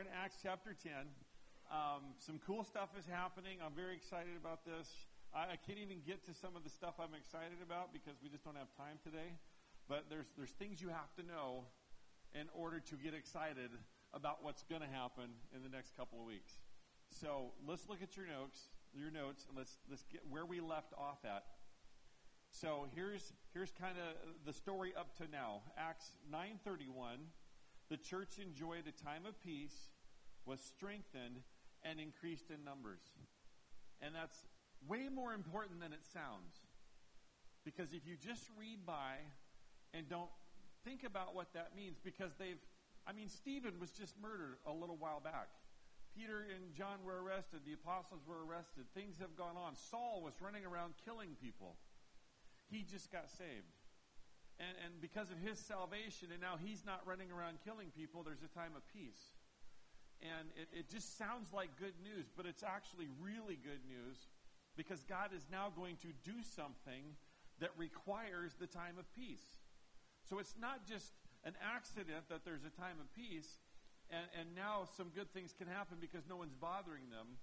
in Acts chapter 10. Um, some cool stuff is happening. I'm very excited about this. I, I, can't even get to some of the stuff I'm excited about because we just don't have time today. But there's, there's things you have to know in order to get excited about what's going to happen in the next couple of weeks. So let's look at your notes, your notes, and let's, let's get where we left off at. So here's, here's kind of the story up to now. Acts 931 the church enjoyed a time of peace, was strengthened, and increased in numbers. And that's way more important than it sounds. Because if you just read by and don't think about what that means, because they've, I mean, Stephen was just murdered a little while back. Peter and John were arrested. The apostles were arrested. Things have gone on. Saul was running around killing people. He just got saved and, and because of his salvation, and now he's not running around killing people, there's a time of peace. And it, it just sounds like good news, but it's actually really good news because God is now going to do something that requires the time of peace. So it's not just an accident that there's a time of peace and, and now some good things can happen because no one's bothering them.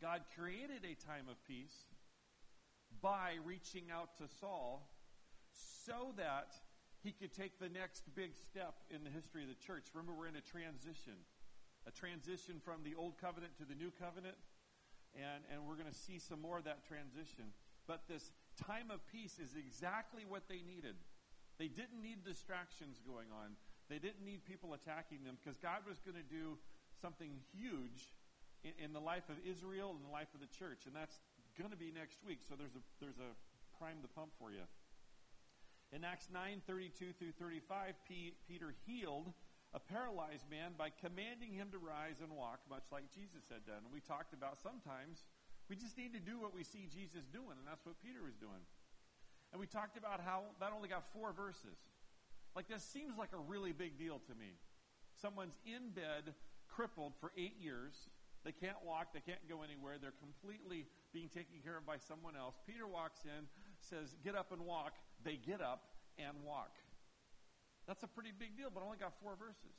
God created a time of peace by reaching out to Saul so that he could take the next big step in the history of the church. Remember, we're in a transition, a transition from the old covenant to the new covenant, and, and we're going to see some more of that transition. But this time of peace is exactly what they needed. They didn't need distractions going on. They didn't need people attacking them because God was going to do something huge in, in, the life of Israel and the life of the church, and that's going to be next week. So there's a there's a prime the pump for you. In Acts 9 32 through 35, P- Peter healed a paralyzed man by commanding him to rise and walk, much like Jesus had done. And we talked about sometimes we just need to do what we see Jesus doing, and that's what Peter was doing. And we talked about how that only got four verses. Like, this seems like a really big deal to me. Someone's in bed, crippled for eight years. They can't walk, they can't go anywhere. They're completely being taken care of by someone else. Peter walks in, says, Get up and walk they get up and walk. That's a pretty big deal, but only got four verses.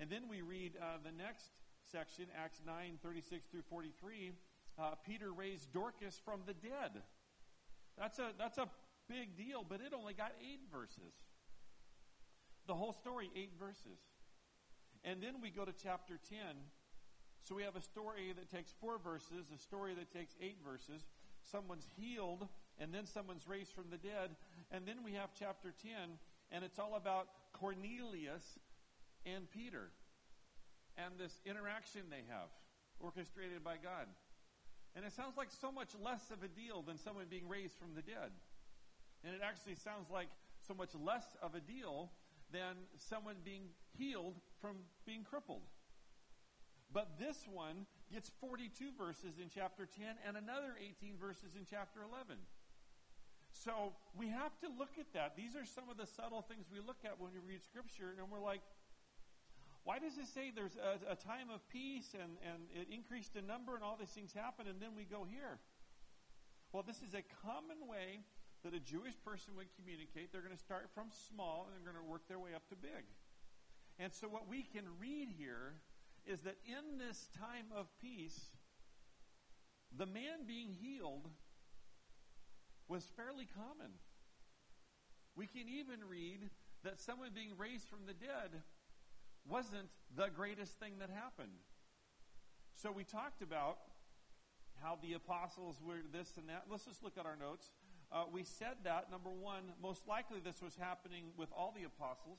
And then we read uh, the next section, Acts 9 36 through 43. Uh, Peter raised Dorcas from the dead. That's a, that's a big deal, but it only got eight verses. The whole story, eight verses. And then we go to chapter 10. So we have a story that takes four verses, a story that takes eight verses. Someone's healed and then someone's raised from the dead. And then we have chapter 10, and it's all about Cornelius and Peter and this interaction they have, orchestrated by God. And it sounds like so much less of a deal than someone being raised from the dead. And it actually sounds like so much less of a deal than someone being healed from being crippled. But this one gets 42 verses in chapter 10 and another 18 verses in chapter 11. So we have to look at that. These are some of the subtle things we look at when we read Scripture, and we're like, why does it say there's a, a time of peace and, and it increased in number and all these things happen, and then we go here? Well, this is a common way that a Jewish person would communicate. They're going to start from small and they're going to work their way up to big. And so, what we can read here is that in this time of peace, the man being healed was fairly common. We can even read that someone being raised from the dead wasn't the greatest thing that happened. So we talked about how the apostles were this and that. Let's just look at our notes. Uh, we said that, number one, most likely this was happening with all the apostles.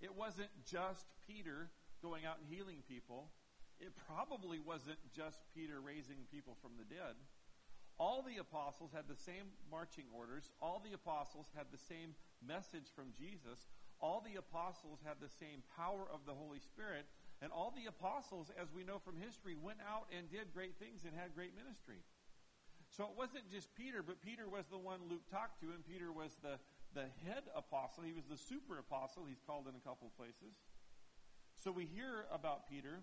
It wasn't just Peter going out and healing people. It probably wasn't just Peter raising people from the dead. All the apostles had the same marching orders. All the apostles had the same message from Jesus. All the apostles had the same power of the Holy Spirit. And all the apostles, as we know from history, went out and did great things and had great ministry. So it wasn't just Peter, but Peter was the one Luke talked to, and Peter was the, the head apostle. He was the super apostle, he's called in a couple places. So we hear about Peter,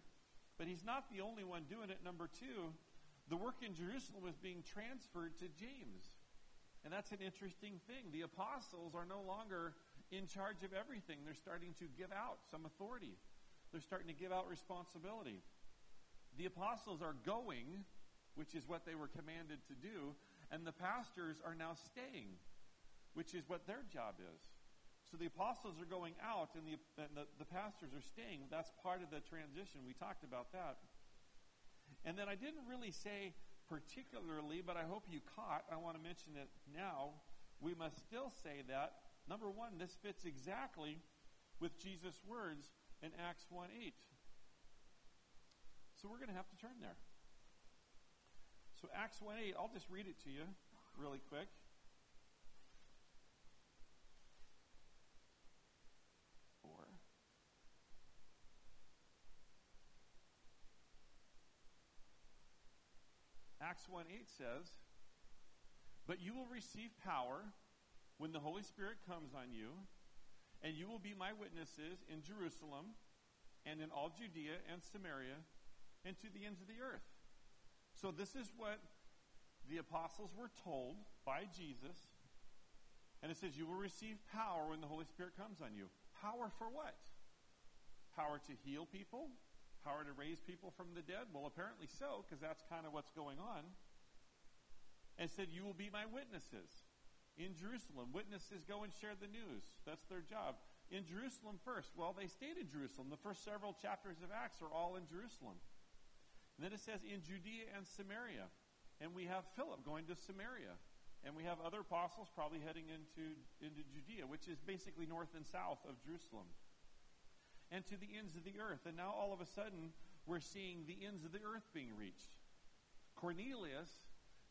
but he's not the only one doing it. Number two, the work in Jerusalem was being transferred to James. And that's an interesting thing. The apostles are no longer in charge of everything, they're starting to give out some authority. they're starting to give out responsibility. The apostles are going, which is what they were commanded to do, and the pastors are now staying, which is what their job is. So the apostles are going out and the, and the, the pastors are staying. That's part of the transition. We talked about that. And then I didn't really say particularly, but I hope you caught, I want to mention it now. We must still say that, number one, this fits exactly with Jesus' words in Acts 1 8. So we're going to have to turn there. So Acts 1 8, I'll just read it to you really quick. Acts 1 8 says, But you will receive power when the Holy Spirit comes on you, and you will be my witnesses in Jerusalem and in all Judea and Samaria and to the ends of the earth. So, this is what the apostles were told by Jesus. And it says, You will receive power when the Holy Spirit comes on you. Power for what? Power to heal people, Power to raise people from the dead? Well, apparently so, because that's kind of what's going on. And said, You will be my witnesses in Jerusalem. Witnesses go and share the news. That's their job. In Jerusalem first. Well, they stayed in Jerusalem. The first several chapters of Acts are all in Jerusalem. And then it says in Judea and Samaria. And we have Philip going to Samaria. And we have other apostles probably heading into, into Judea, which is basically north and south of Jerusalem and to the ends of the earth. And now all of a sudden, we're seeing the ends of the earth being reached. Cornelius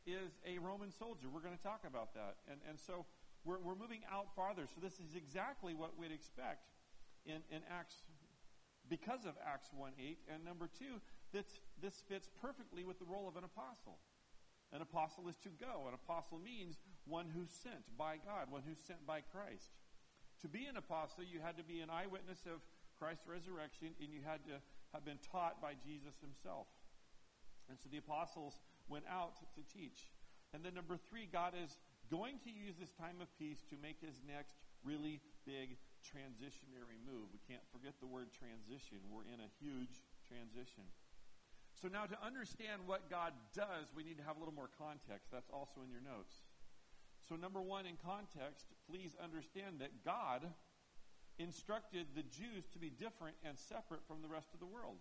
is a Roman soldier. We're going to talk about that. And, and so we're, we're moving out farther. So this is exactly what we'd expect in, in Acts, because of Acts 1 8. And number two, this, this fits perfectly with the role of an apostle. An apostle is to go. An apostle means one who's sent by God, one who's sent by Christ. To be an apostle, you had to be an eyewitness of Christ's resurrection, and you had to have been taught by Jesus himself. And so the apostles went out to teach. And then number three, God is going to use this time of peace to make his next really big transitionary move. We can't forget the word transition. We're in a huge transition. So now to understand what God does, we need to have a little more context. That's also in your notes. So number one, in context, please understand that God instructed the Jews to be different and separate from the rest of the world.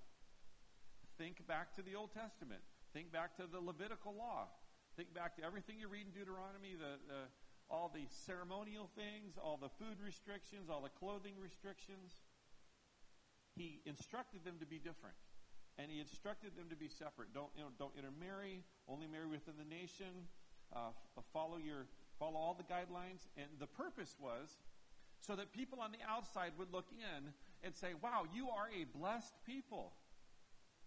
Think back to the Old Testament. Think back to the Levitical law. Think back to everything you read in Deuteronomy, the, the, all the ceremonial things, all the food restrictions, all the clothing restrictions. He instructed them to be different. And he instructed them to be separate. Don't, you know, don't intermarry, only marry within the nation. Uh, follow your follow all the guidelines. And the purpose was so that people on the outside would look in and say, wow, you are a blessed people.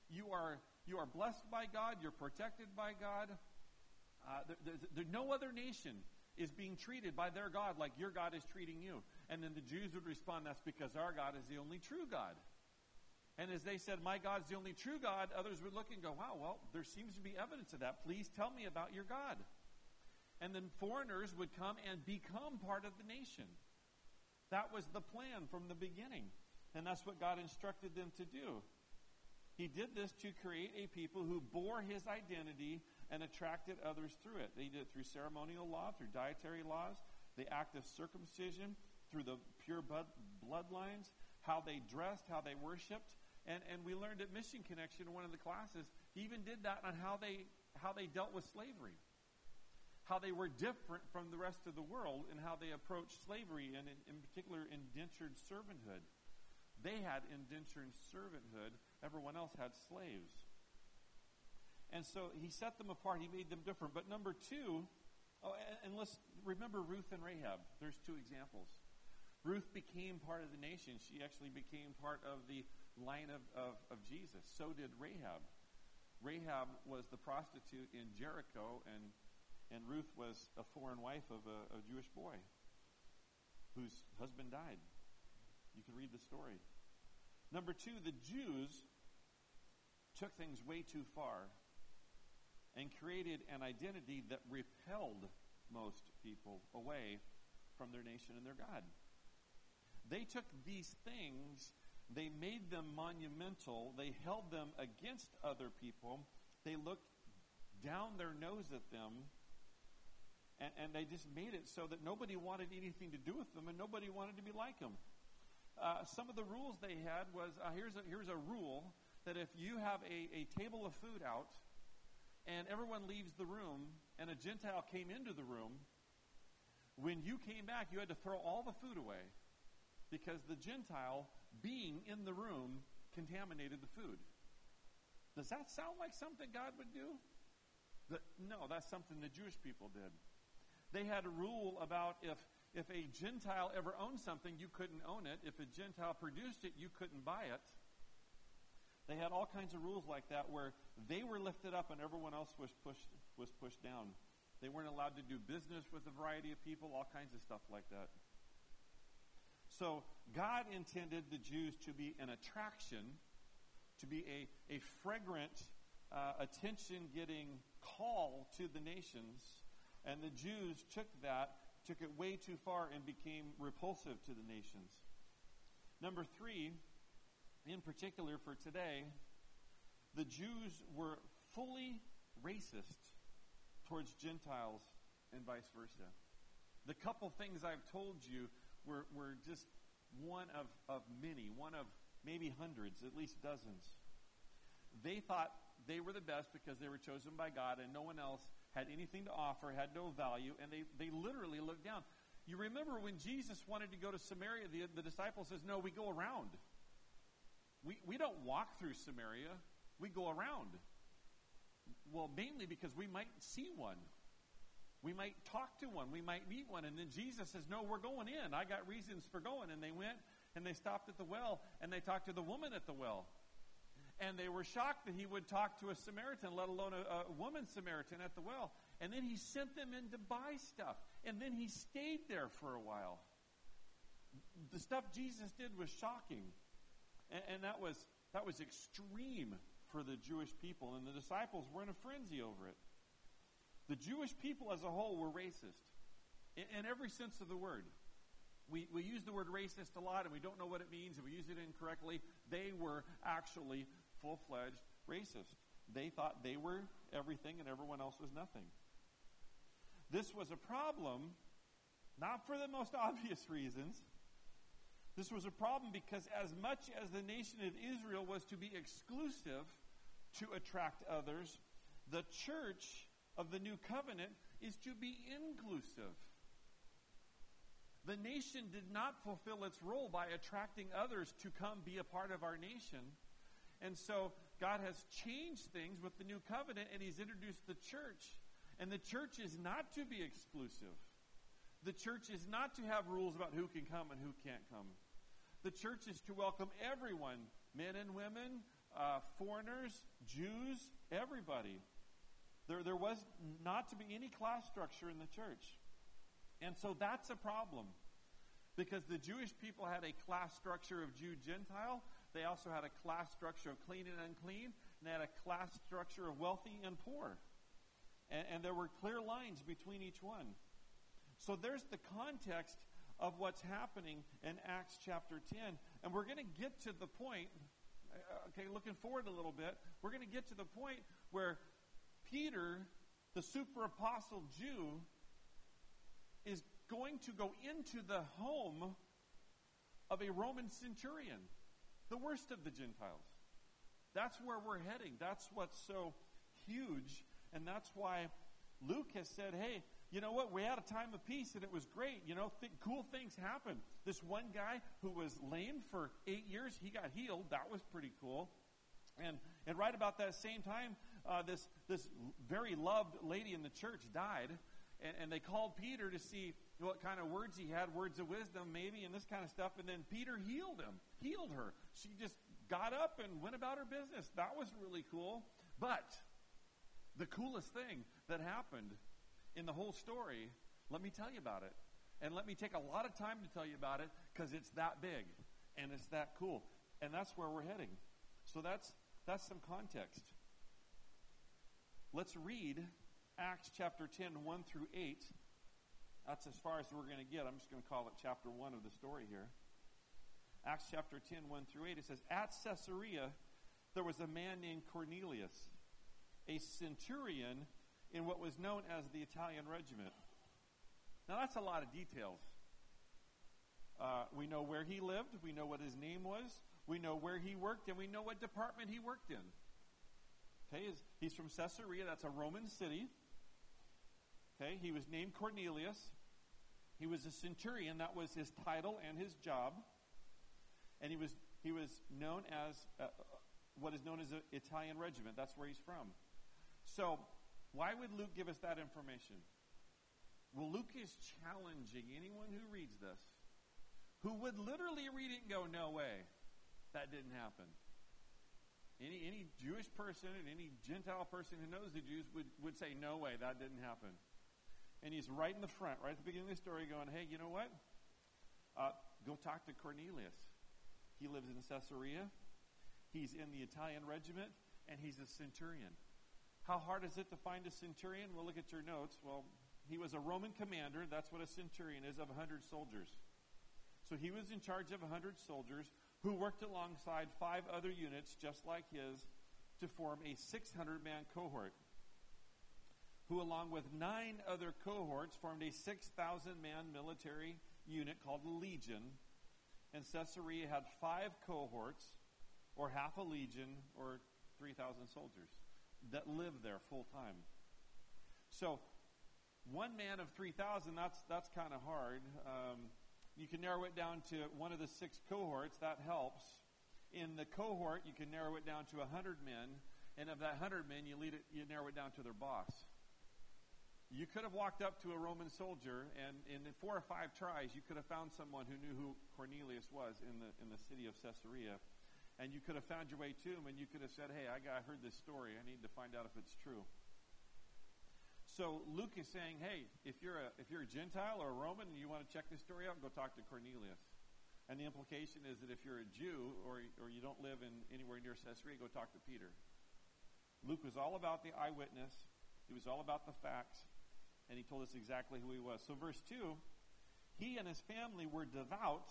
You are, you are blessed by God. You're protected by God. Uh, there, there, there, no other nation is being treated by their God like your God is treating you. And then the Jews would respond, that's because our God is the only true God. And as they said, My God is the only true God, others would look and go, Wow, well, there seems to be evidence of that. Please tell me about your God. And then foreigners would come and become part of the nation. That was the plan from the beginning. And that's what God instructed them to do. He did this to create a people who bore his identity and attracted others through it. They did it through ceremonial law, through dietary laws, the act of circumcision, through the pure blood, bloodlines, how they dressed, how they worshiped. And, and we learned at Mission Connection in one of the classes, he even did that on how they, how they dealt with slavery how they were different from the rest of the world and how they approached slavery and in, in particular indentured servanthood. They had indentured servanthood. Everyone else had slaves. And so he set them apart. He made them different. But number two, oh, and, and let's remember Ruth and Rahab. There's two examples. Ruth became part of the nation. She actually became part of the line of, of, of Jesus. So did Rahab. Rahab was the prostitute in Jericho, and and Ruth was a foreign wife of a, a Jewish boy whose husband died. You can read the story. Number two, the Jews took things way too far and created an identity that repelled most people away from their nation and their God. They took these things They made them monumental. They held them against other people. They looked down their nose at them. And, and they just made it so that nobody wanted anything to do with them and nobody wanted to be like them. Uh, some of the rules they had was uh, here's, a, here's a rule that if you have a, a table of food out and everyone leaves the room and a Gentile came into the room, when you came back, you had to throw all the food away because the Gentile being in the room contaminated the food. Does that sound like something God would do? The, no, that's something the Jewish people did. They had a rule about if if a Gentile ever owned something, you couldn't own it. If a Gentile produced it, you couldn't buy it. They had all kinds of rules like that where they were lifted up and everyone else was pushed was pushed down. They weren't allowed to do business with a variety of people, all kinds of stuff like that. So God intended the Jews to be an attraction, to be a, a fragrant, uh, attention getting call to the nations. And the Jews took that, took it way too far, and became repulsive to the nations. Number three, in particular for today, the Jews were fully racist towards Gentiles and vice versa. The couple things I've told you were, were just one of, of many, one of maybe hundreds, at least dozens. They thought they were the best because they were chosen by God and no one else had anything to offer, had no value, and they, they literally looked down. You remember when Jesus wanted to go to Samaria, the, the disciple says, No, we go around. We, we don't walk through Samaria, we go around. Well, mainly because we might see one. We might talk to one. We might meet one. And then Jesus says, No, we're going in. I got reasons for going. And they went and they stopped at the well and they talked to the woman at the well. And they were shocked that he would talk to a Samaritan, let alone a, a woman Samaritan at the well. And then he sent them in to buy stuff. And then he stayed there for a while. The stuff Jesus did was shocking. And, and that was that was extreme for the Jewish people, and the disciples were in a frenzy over it. The Jewish people as a whole were racist in, in every sense of the word. We, we use the word racist a lot and we don't know what it means and we use it incorrectly. They were actually full fledged racist. They thought they were everything and everyone else was nothing. This was a problem, not for the most obvious reasons. This was a problem because, as much as the nation of Israel was to be exclusive, to attract others. The church of the new covenant is to be inclusive. The nation did not fulfill its role by attracting others to come be a part of our nation. And so God has changed things with the new covenant and He's introduced the church. And the church is not to be exclusive. The church is not to have rules about who can come and who can't come. The church is to welcome everyone, men and women, uh, foreigners, Jews, everybody. There, there was not to be any class structure in the church. And so that's a problem. Because the Jewish people had a class structure of Jew Gentile. They also had a class structure of clean and unclean. And they had a class structure of wealthy and poor. And, and there were clear lines between each one. So there's the context of what's happening in Acts chapter 10. And we're going to get to the point uh, okay, looking forward a little bit, we're going to get to the point where Peter, the super apostle Jew, is going to go into the home of a Roman centurion, the worst of the Gentiles. That's where we're heading. That's what's so huge. And that's why Luke has said, hey, you know what? We had a time of peace and it was great. You know, th- cool things happened. This one guy who was lame for eight years, he got healed. That was pretty cool. And, and right about that same time, uh, this, this very loved lady in the church died. And, and they called Peter to see what kind of words he had, words of wisdom maybe, and this kind of stuff. And then Peter healed him, healed her. She just got up and went about her business. That was really cool. But the coolest thing that happened in the whole story, let me tell you about it. And let me take a lot of time to tell you about it because it's that big and it's that cool. And that's where we're heading. So that's that's some context. Let's read Acts chapter 10, 1 through 8. That's as far as we're going to get. I'm just going to call it chapter 1 of the story here. Acts chapter 10, 1 through 8, it says, At Caesarea, there was a man named Cornelius, a centurion in what was known as the Italian regiment. Now, that's a lot of details. Uh, we know where he lived, we know what his name was, we know where he worked, and we know what department he worked in. Okay, he's from Caesarea, that's a Roman city. Okay, he was named Cornelius. He was a centurion, that was his title and his job. And he was, he was known as uh, what is known as an Italian regiment. That's where he's from. So, why would Luke give us that information? Well, Luke is challenging anyone who reads this, who would literally read it and go, no way, that didn't happen. Any, any Jewish person and any Gentile person who knows the Jews would, would say, no way, that didn't happen. And he's right in the front, right at the beginning of the story, going, hey, you know what? Uh, go talk to Cornelius. He lives in Caesarea. He's in the Italian regiment, and he's a centurion. How hard is it to find a centurion? Well, look at your notes. Well, he was a Roman commander. That's what a centurion is of a 100 soldiers. So he was in charge of a 100 soldiers who worked alongside five other units just like his to form a 600 man cohort, who, along with nine other cohorts, formed a 6,000 man military unit called a legion. And Caesarea had five cohorts, or half a legion, or 3,000 soldiers that lived there full time. So, one man of 3,000, that's, that's kind of hard. Um, you can narrow it down to one of the six cohorts, that helps. In the cohort, you can narrow it down to 100 men, and of that 100 men, you, lead it, you narrow it down to their boss. You could have walked up to a Roman soldier, and in four or five tries, you could have found someone who knew who Cornelius was in the, in the city of Caesarea and you could have found your way to him and you could have said, Hey, I, got, I heard this story. I need to find out if it's true. So Luke is saying, Hey, if you're a, if you're a Gentile or a Roman and you want to check this story out, go talk to Cornelius. And the implication is that if you're a Jew or, or you don't live in anywhere near Caesarea, go talk to Peter. Luke was all about the eyewitness. He was all about the facts. And he told us exactly who he was. So verse 2, he and his family were devout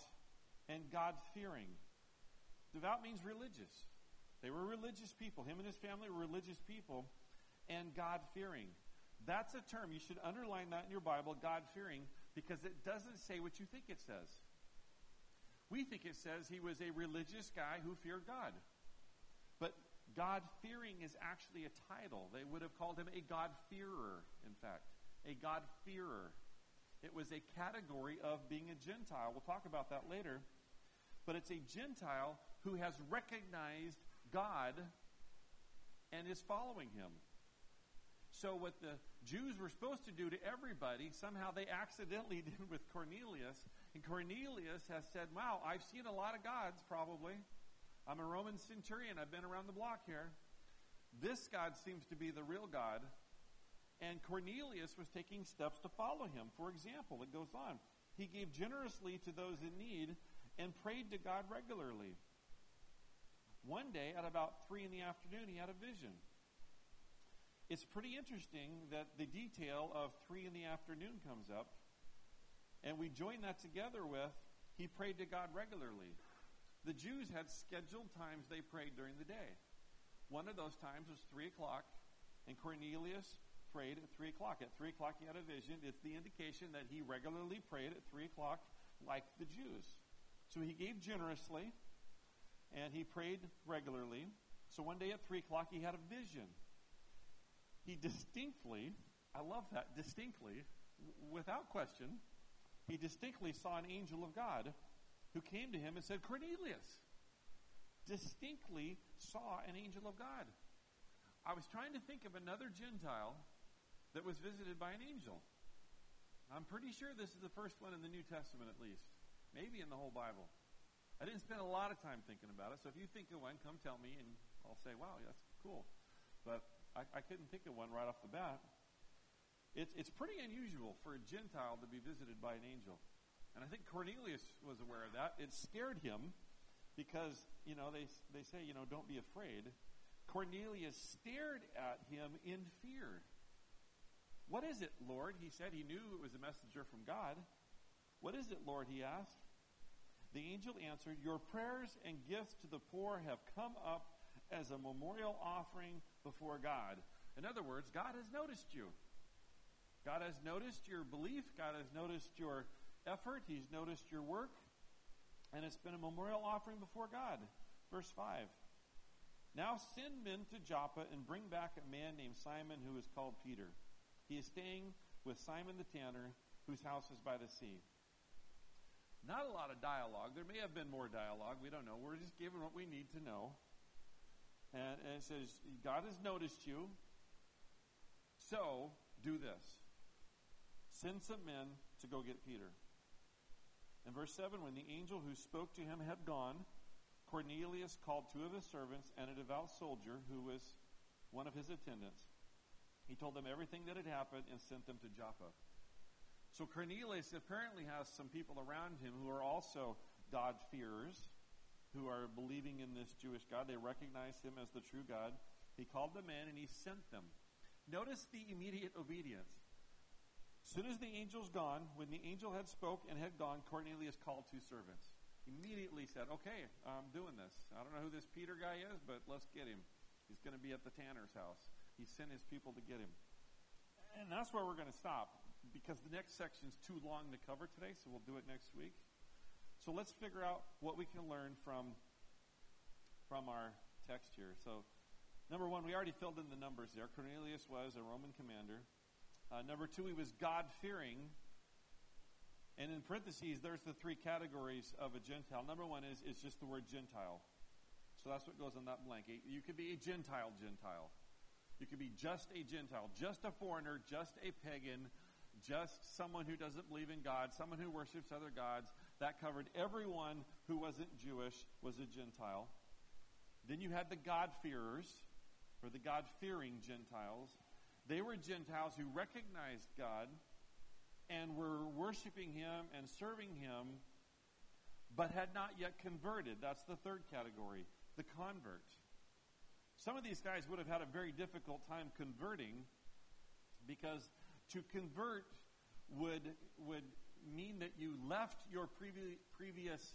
and God-fearing. Devout means religious. They were religious people. Him and his family were religious people and God fearing. That's a term. You should underline that in your Bible, God fearing, because it doesn't say what you think it says. We think it says he was a religious guy who feared God. But God fearing is actually a title. They would have called him a God fearer, in fact. A God fearer. It was a category of being a Gentile. We'll talk about that later. But it's a Gentile who has recognized God and is following him. So, what the Jews were supposed to do to everybody, somehow they accidentally did with Cornelius. And Cornelius has said, Wow, I've seen a lot of gods, probably. I'm a Roman centurion. I've been around the block here. This God seems to be the real God. And Cornelius was taking steps to follow him. For example, it goes on. He gave generously to those in need and prayed to God regularly. One day, at about 3 in the afternoon, he had a vision. It's pretty interesting that the detail of 3 in the afternoon comes up, and we join that together with he prayed to God regularly. The Jews had scheduled times they prayed during the day. One of those times was 3 o'clock, and Cornelius prayed at 3 o'clock. At 3 o'clock, he had a vision. It's the indication that he regularly prayed at 3 o'clock like the Jews. So he gave generously and he prayed regularly. So one day at 3 o'clock, he had a vision. He distinctly, I love that, distinctly, without question, he distinctly saw an angel of God who came to him and said, Cornelius. Distinctly saw an angel of God. I was trying to think of another Gentile that was visited by an angel. I'm pretty sure this is the first one in the New Testament, at least. Maybe in the whole Bible. I didn't spend a lot of time thinking about it, so if you think of one, come tell me, and I'll say, wow, that's cool. But I, I couldn't think of one right off the bat. It's, it's pretty unusual for a Gentile to be visited by an angel. And I think Cornelius was aware of that. It scared him because, you know, they, they say, you know, don't be afraid. Cornelius stared at him in fear. What is it, Lord? He said he knew it was a messenger from God. What is it, Lord? He asked. The angel answered, Your prayers and gifts to the poor have come up as a memorial offering before God. In other words, God has noticed you. God has noticed your belief. God has noticed your effort. He's noticed your work. And it's been a memorial offering before God. Verse 5. Now send men to Joppa and bring back a man named Simon who is called Peter. He is staying with Simon the tanner, whose house is by the sea. Not a lot of dialogue. There may have been more dialogue. We don't know. We're just given what we need to know. And, and it says, God has noticed you. So do this send some men to go get Peter. In verse 7, when the angel who spoke to him had gone, Cornelius called two of his servants and a devout soldier who was one of his attendants. He told them everything that had happened and sent them to Joppa. So Cornelius apparently has some people around him who are also God-fearers, who are believing in this Jewish God. They recognize him as the true God. He called them in and he sent them. Notice the immediate obedience. Soon as the angel's gone, when the angel had spoke and had gone, Cornelius called two servants. Immediately said, "Okay, I'm doing this. I don't know who this Peter guy is, but let's get him. He's going to be at the tanner's house." He sent his people to get him. And that's where we're going to stop because the next section is too long to cover today, so we'll do it next week. So let's figure out what we can learn from from our text here. So, number one, we already filled in the numbers there. Cornelius was a Roman commander. Uh, number two, he was God fearing. And in parentheses, there's the three categories of a Gentile. Number one is, is just the word Gentile. So that's what goes on that blank. You could be a Gentile Gentile. You could be just a Gentile, just a foreigner, just a pagan, just someone who doesn't believe in God, someone who worships other gods. That covered everyone who wasn't Jewish was a Gentile. Then you had the God-fearers, or the God-fearing Gentiles. They were Gentiles who recognized God and were worshiping Him and serving Him, but had not yet converted. That's the third category, the convert. Some of these guys would have had a very difficult time converting because to convert would, would mean that you left your previ- previous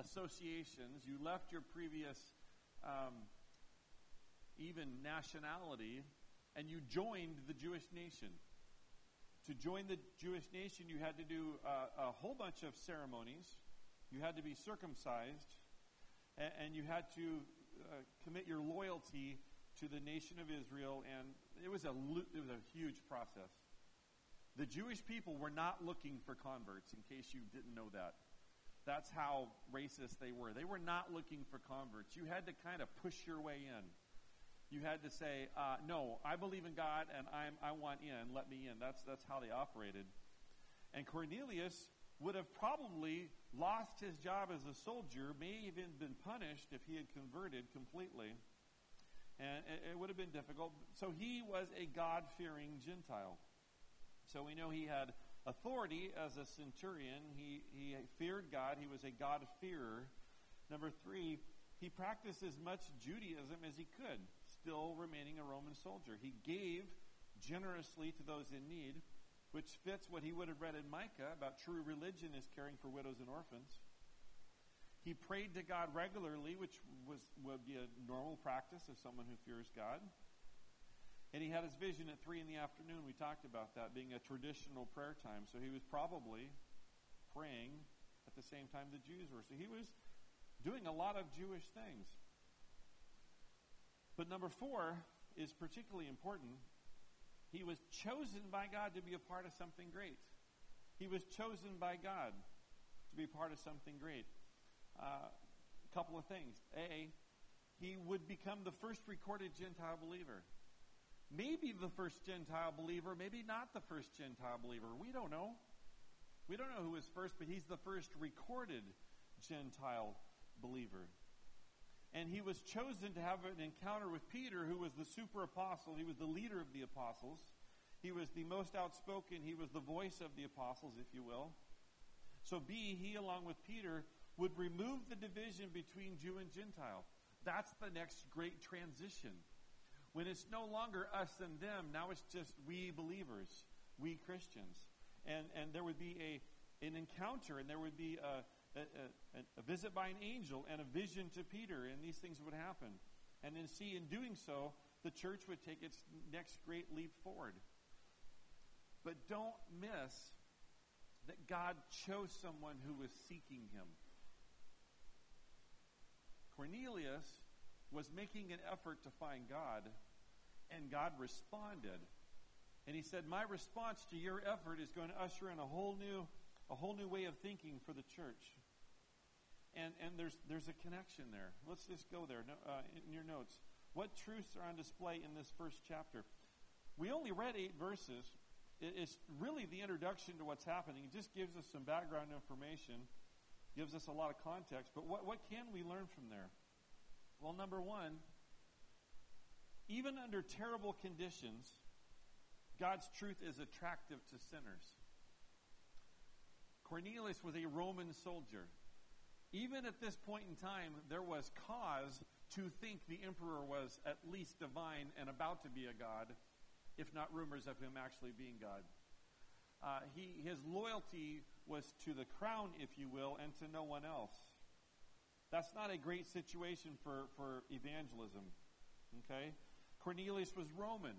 associations, you left your previous um, even nationality, and you joined the Jewish nation. To join the Jewish nation, you had to do uh, a whole bunch of ceremonies. You had to be circumcised, and, and you had to uh, commit your loyalty to the nation of Israel, and it was a it was a huge process. The Jewish people were not looking for converts. In case you didn't know that, that's how racist they were. They were not looking for converts. You had to kind of push your way in. You had to say, uh, "No, I believe in God, and I'm I want in. Let me in." That's that's how they operated. And Cornelius would have probably lost his job as a soldier, may even been punished if he had converted completely and it, would have been difficult. So he was a God fearing Gentile. So we know he had authority as a centurion. He, he feared God. He was a God-fearer. Number three, he practiced as much Judaism as he could, still remaining a Roman soldier. He gave generously to those in need, which fits what he would have read in Micah about true religion is caring for widows and orphans. He prayed to God regularly, which was, would be a normal practice of someone who fears God. And he had his vision at 3 in the afternoon. We talked about that being a traditional prayer time. So he was probably praying at the same time the Jews were. So he was doing a lot of Jewish things. But number four is particularly important. He was chosen by God to be a part of something great. He was chosen by God to be part of something great a uh, couple of things. A, he would become the first recorded Gentile believer. Maybe the first Gentile believer, maybe not the first Gentile believer. We don't know. We don't know who was first, but he's the first recorded Gentile believer. And he was chosen to have an encounter with Peter, who was the super apostle. He was the leader of the apostles. He was the most outspoken. He was the voice of the apostles, if you will. So, B, he, along with Peter, would remove the division between Jew and Gentile. That's the next great transition. When it's no longer us and them, now it's just we believers, we Christians. And, and there would be a, an encounter and there would be a, a, a, a visit by an angel and a vision to Peter, and these things would happen. And then see, in doing so, the church would take its next great leap forward. But don't miss that God chose someone who was seeking him. Cornelius was making an effort to find God, and God responded. And he said, My response to your effort is going to usher in a whole new, a whole new way of thinking for the church. And, and there's, there's a connection there. Let's just go there uh, in your notes. What truths are on display in this first chapter? We only read eight verses. It's really the introduction to what's happening. It just gives us some background information, gives us a lot of context. But what, what can we learn from there? Well, number one, even under terrible conditions, God's truth is attractive to sinners. Cornelius was a Roman soldier. Even at this point in time, there was cause to think the emperor was at least divine and about to be a god if not rumors of him actually being God. Uh, he, his loyalty was to the crown, if you will, and to no one else. That's not a great situation for, for evangelism. Okay? Cornelius was Roman.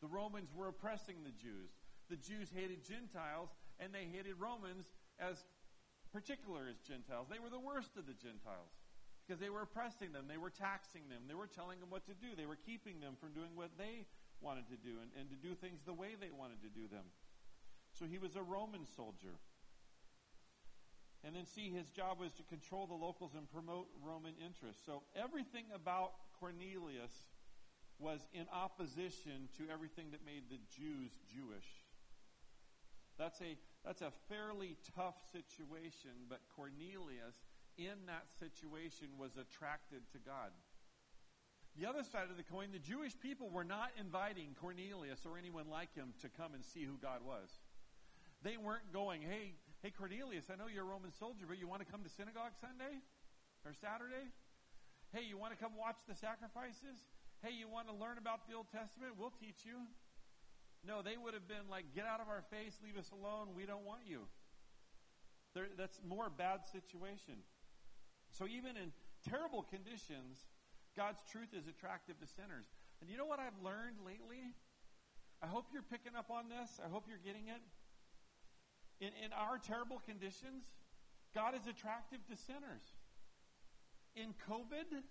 The Romans were oppressing the Jews. The Jews hated Gentiles, and they hated Romans as particular as Gentiles. They were the worst of the Gentiles because they were oppressing them, they were taxing them, they were telling them what to do, they were keeping them from doing what they wanted to do and, and to do things the way they wanted to do them. So he was a Roman soldier. And then see, his job was to control the locals and promote Roman interests. So everything about Cornelius was in opposition to everything that made the Jews Jewish. That's a, that's a fairly tough situation, but Cornelius, in that situation, was attracted to God. The other side of the coin, the Jewish people were not inviting Cornelius or anyone like him to come and see who God was. They weren't going, hey, hey, Cornelius, I know you're a Roman soldier, but you want to come to synagogue Sunday or Saturday? Hey, you want to come watch the sacrifices? Hey, you want to learn about the Old Testament? We'll teach you. No, they would have been like, get out of our face, leave us alone, we don't want you. There, that's more bad situation. So even in terrible conditions, God's truth is attractive to sinners. And you know what I've learned lately? I hope you're picking up on this. I hope you're getting it. In, in our terrible conditions, God is attractive to sinners. In COVID,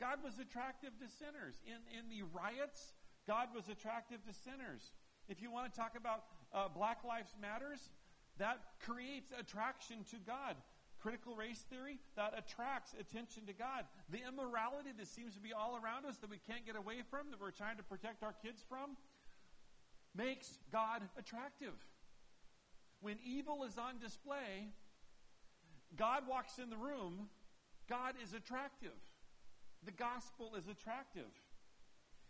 God was attractive to sinners. In, in the riots, God was attractive to sinners. If you want to talk about uh, Black Lives Matters, that creates attraction to God critical race theory that attracts attention to God. The immorality that seems to be all around us that we can't get away from, that we're trying to protect our kids from, makes God attractive. When evil is on display, God walks in the room, God is attractive. The gospel is attractive.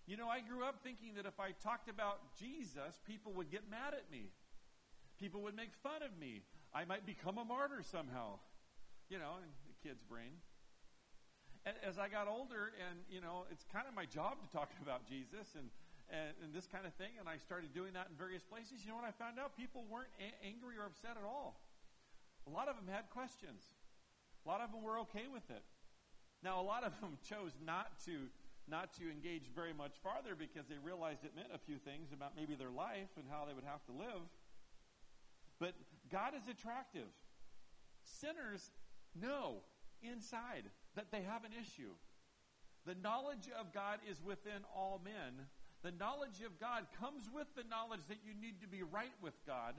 You know, I grew up thinking that if I talked about Jesus, people would get mad at me. People would make fun of me. I might become a martyr somehow you know, in the kid's brain. And as I got older, and you know, it's kind of my job to talk about Jesus and, and, and this kind of thing, and I started doing that in various places. You know what I found out? People weren't a- angry or upset at all. A lot of them had questions. A lot of them were okay with it. Now, a lot of them chose not to not to engage very much farther because they realized it meant a few things about maybe their life and how they would have to live. But God is attractive. Sinners know inside that they have an issue. The knowledge of God is within all men. The knowledge of God comes with the knowledge that you need to be right with God.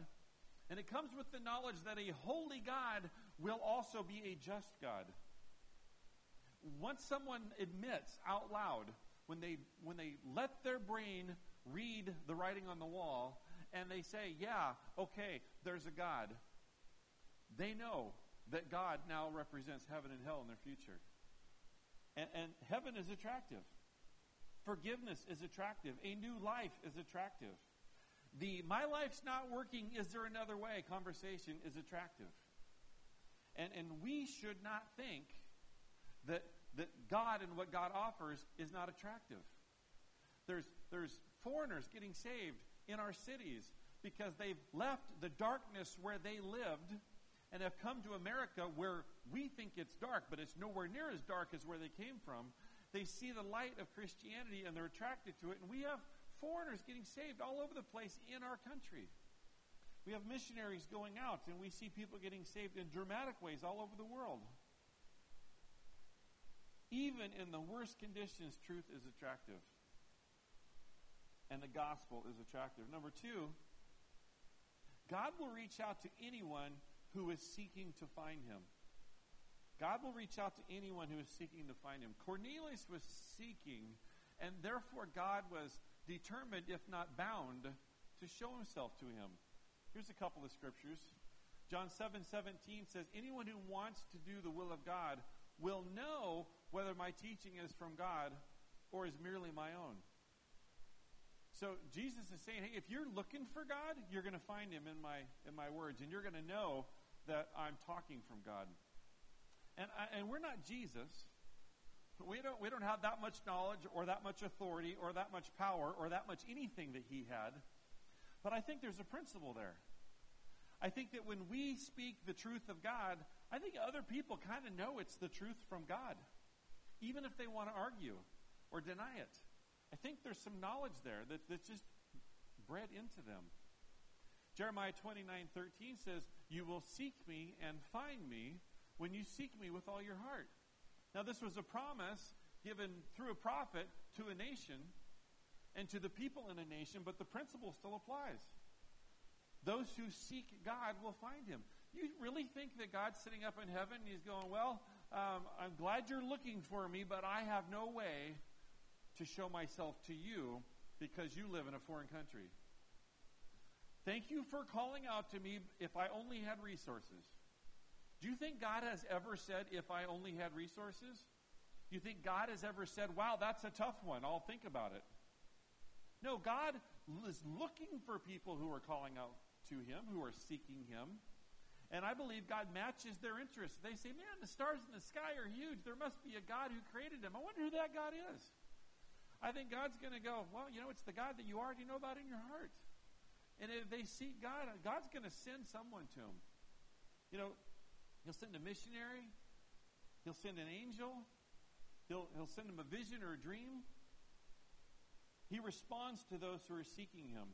And it comes with the knowledge that a holy God will also be a just God. Once someone admits out loud, when they, when they let their brain read the writing on the wall, and they say, Yeah, okay, there's a God, they know that God now represents heaven and hell in their future. And, and heaven is attractive. Forgiveness is attractive. A new life is attractive. The my life's not working, is there another way? Conversation is attractive. And, and we should not think that, that God and what God offers is not attractive. There's, there's foreigners getting saved in our cities because they've left the darkness where they lived and have come to America where we think it's dark, but it's nowhere near as dark as where they came from. They see the light of Christianity and they're attracted to it. And we have foreigners getting saved all over the place in our country. We have missionaries going out, and we see people getting saved in dramatic ways all over the world. Even in the worst conditions, truth is attractive. And the gospel is attractive. Number two, God will reach out to anyone who is seeking to find him. God will reach out to anyone who is seeking to find him. Cornelius was seeking, and therefore God was determined, if not bound, to show himself to him. Here's a couple of scriptures. John 7 17 says, Anyone who wants to do the will of God will know whether my teaching is from God or is merely my own. So Jesus is saying, hey, if you're looking for God, you're going to find him in my in my words, and you're going to know that I'm talking from God. And I, and we're not Jesus. We don't we don't have that much knowledge or that much authority or that much power or that much anything that he had. But I think there's a principle there. I think that when we speak the truth of God, I think other people kind of know it's the truth from God, even if they want to argue or deny it. I think there's some knowledge there that, that's just bred into them. Jeremiah 29 13 says, You will seek me and find me when you seek me with all your heart. Now, this was a promise given through a prophet to a nation and to the people in a nation, but the principle still applies. Those who seek God will find him. You really think that God's sitting up in heaven and he's going, Well, um, I'm glad you're looking for me, but I have no way to show myself to you because you live in a foreign country. Thank you for calling out to me if I only had resources. Do you think God has ever said, if I only had resources? Do you think God has ever said, wow, that's a tough one, I'll think about it? No, God is looking for people who are calling out to Him, who are seeking Him. And I believe God matches their interests. They say, man, the stars in the sky are huge. There must be a God who created them. I wonder who that God is. I think God's going to go, well, you know, it's the God that you already know about in your heart. And if they seek God, God's going to send someone to them. You know, He'll send a missionary, He'll send an angel, He'll, he'll send them a vision or a dream. He responds to those who are seeking him.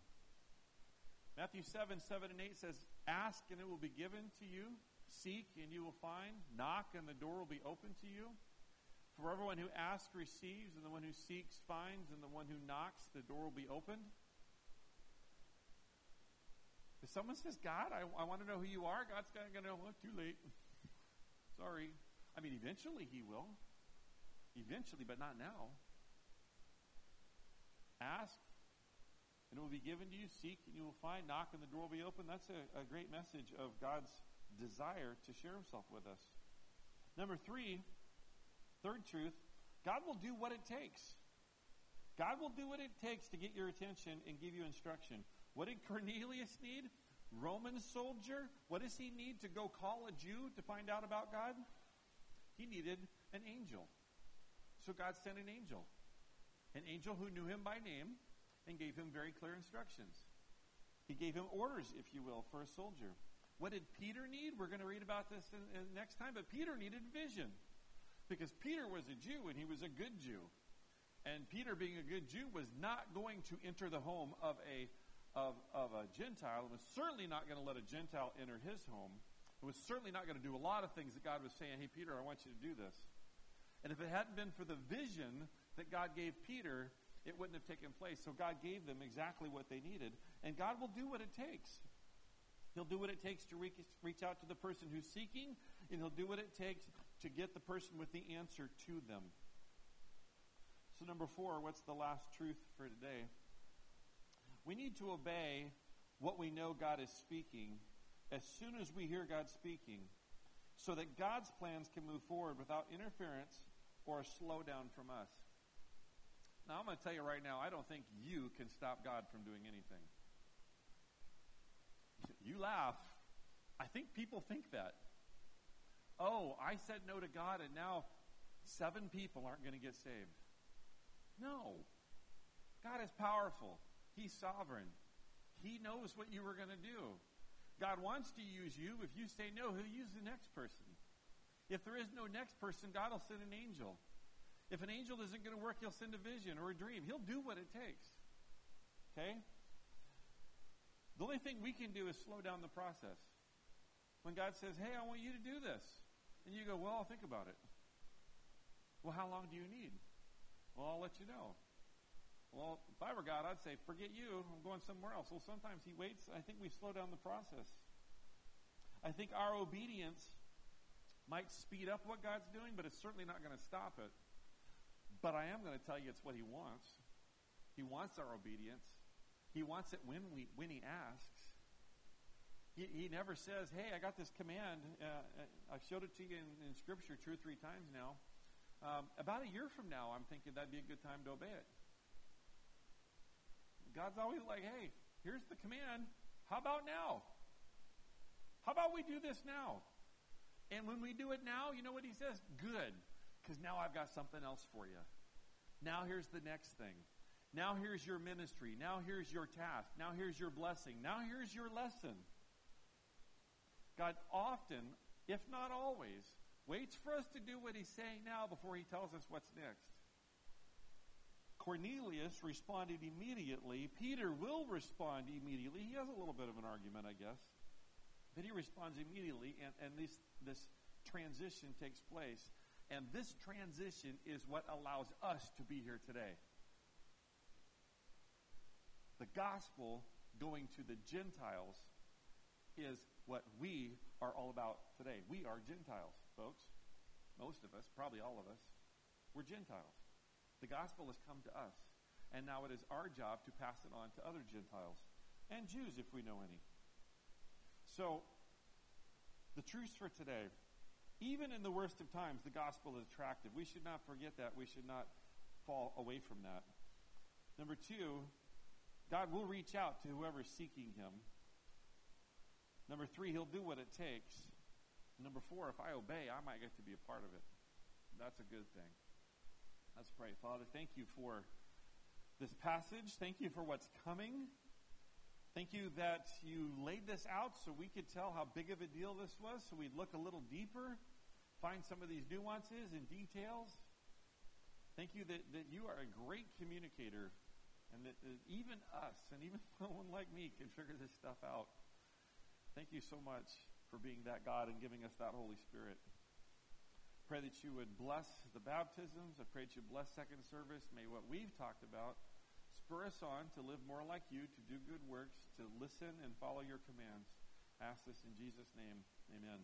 Matthew 7, 7 and 8 says, Ask and it will be given to you. Seek and you will find. Knock and the door will be open to you. For everyone who asks receives, and the one who seeks finds, and the one who knocks, the door will be opened. If someone says, God, I, I want to know who you are, God's going to know, well, too late. Sorry. I mean, eventually he will. Eventually, but not now. Ask, and it will be given to you. Seek, and you will find. Knock, and the door will be open. That's a, a great message of God's desire to share himself with us. Number three, third truth, God will do what it takes. God will do what it takes to get your attention and give you instruction. What did Cornelius need? Roman soldier? What does he need to go call a Jew to find out about God? He needed an angel. So God sent an angel an angel who knew him by name and gave him very clear instructions. He gave him orders, if you will, for a soldier. What did Peter need? We're going to read about this in, in next time, but Peter needed vision because Peter was a Jew and he was a good Jew. And Peter, being a good Jew, was not going to enter the home of a, of, of a Gentile and was certainly not going to let a Gentile enter his home. It was certainly not going to do a lot of things that God was saying, hey, Peter, I want you to do this. And if it hadn't been for the vision that God gave Peter, it wouldn't have taken place. So God gave them exactly what they needed. And God will do what it takes. He'll do what it takes to reach, out to the person who's seeking, and he'll do what it takes to get the person with the answer to them. So, number four, what's the last truth for today? We need to obey what we know God is speaking as soon as we hear God speaking so that God's plans can move forward without interference or a slowdown from us. Now, I'm going to tell you right now, I don't think you can stop God from doing anything. You laugh. I think people think that. Oh, I said no to God, and now seven people aren't going to get saved. No. God is powerful, He's sovereign. He knows what you were going to do. God wants to use you. If you say no, he'll use the next person. If there is no next person, God will send an angel. If an angel isn't going to work, he'll send a vision or a dream. He'll do what it takes. Okay? The only thing we can do is slow down the process. When God says, hey, I want you to do this. And you go, well, I'll think about it. Well, how long do you need? Well, I'll let you know. Well, if I were God, I'd say, forget you. I'm going somewhere else. Well, sometimes He waits. I think we slow down the process. I think our obedience might speed up what God's doing, but it's certainly not going to stop it. But I am going to tell you it's what He wants. He wants our obedience. He wants it when we when He asks. He, he never says, "Hey, I got this command. Uh, I've showed it to you in, in Scripture two or three times now. Um, about a year from now, I'm thinking that'd be a good time to obey it." God's always like, hey, here's the command. How about now? How about we do this now? And when we do it now, you know what he says? Good, because now I've got something else for you. Now here's the next thing. Now here's your ministry. Now here's your task. Now here's your blessing. Now here's your lesson. God often, if not always, waits for us to do what he's saying now before he tells us what's next. Cornelius responded immediately. Peter will respond immediately. He has a little bit of an argument, I guess. But he responds immediately, and, and this, this transition takes place. And this transition is what allows us to be here today. The gospel going to the Gentiles is what we are all about today. We are Gentiles, folks. Most of us, probably all of us, we're Gentiles. The gospel has come to us, and now it is our job to pass it on to other Gentiles and Jews if we know any. So, the truth for today even in the worst of times, the gospel is attractive. We should not forget that. We should not fall away from that. Number two, God will reach out to whoever's seeking him. Number three, he'll do what it takes. Number four, if I obey, I might get to be a part of it. That's a good thing. Let's pray. Father, thank you for this passage. Thank you for what's coming. Thank you that you laid this out so we could tell how big of a deal this was, so we'd look a little deeper, find some of these nuances and details. Thank you that, that you are a great communicator and that, that even us and even someone like me can figure this stuff out. Thank you so much for being that God and giving us that Holy Spirit pray that you would bless the baptisms. I pray that you bless second service. May what we've talked about spur us on to live more like you, to do good works, to listen and follow your commands. I ask this in Jesus' name. Amen.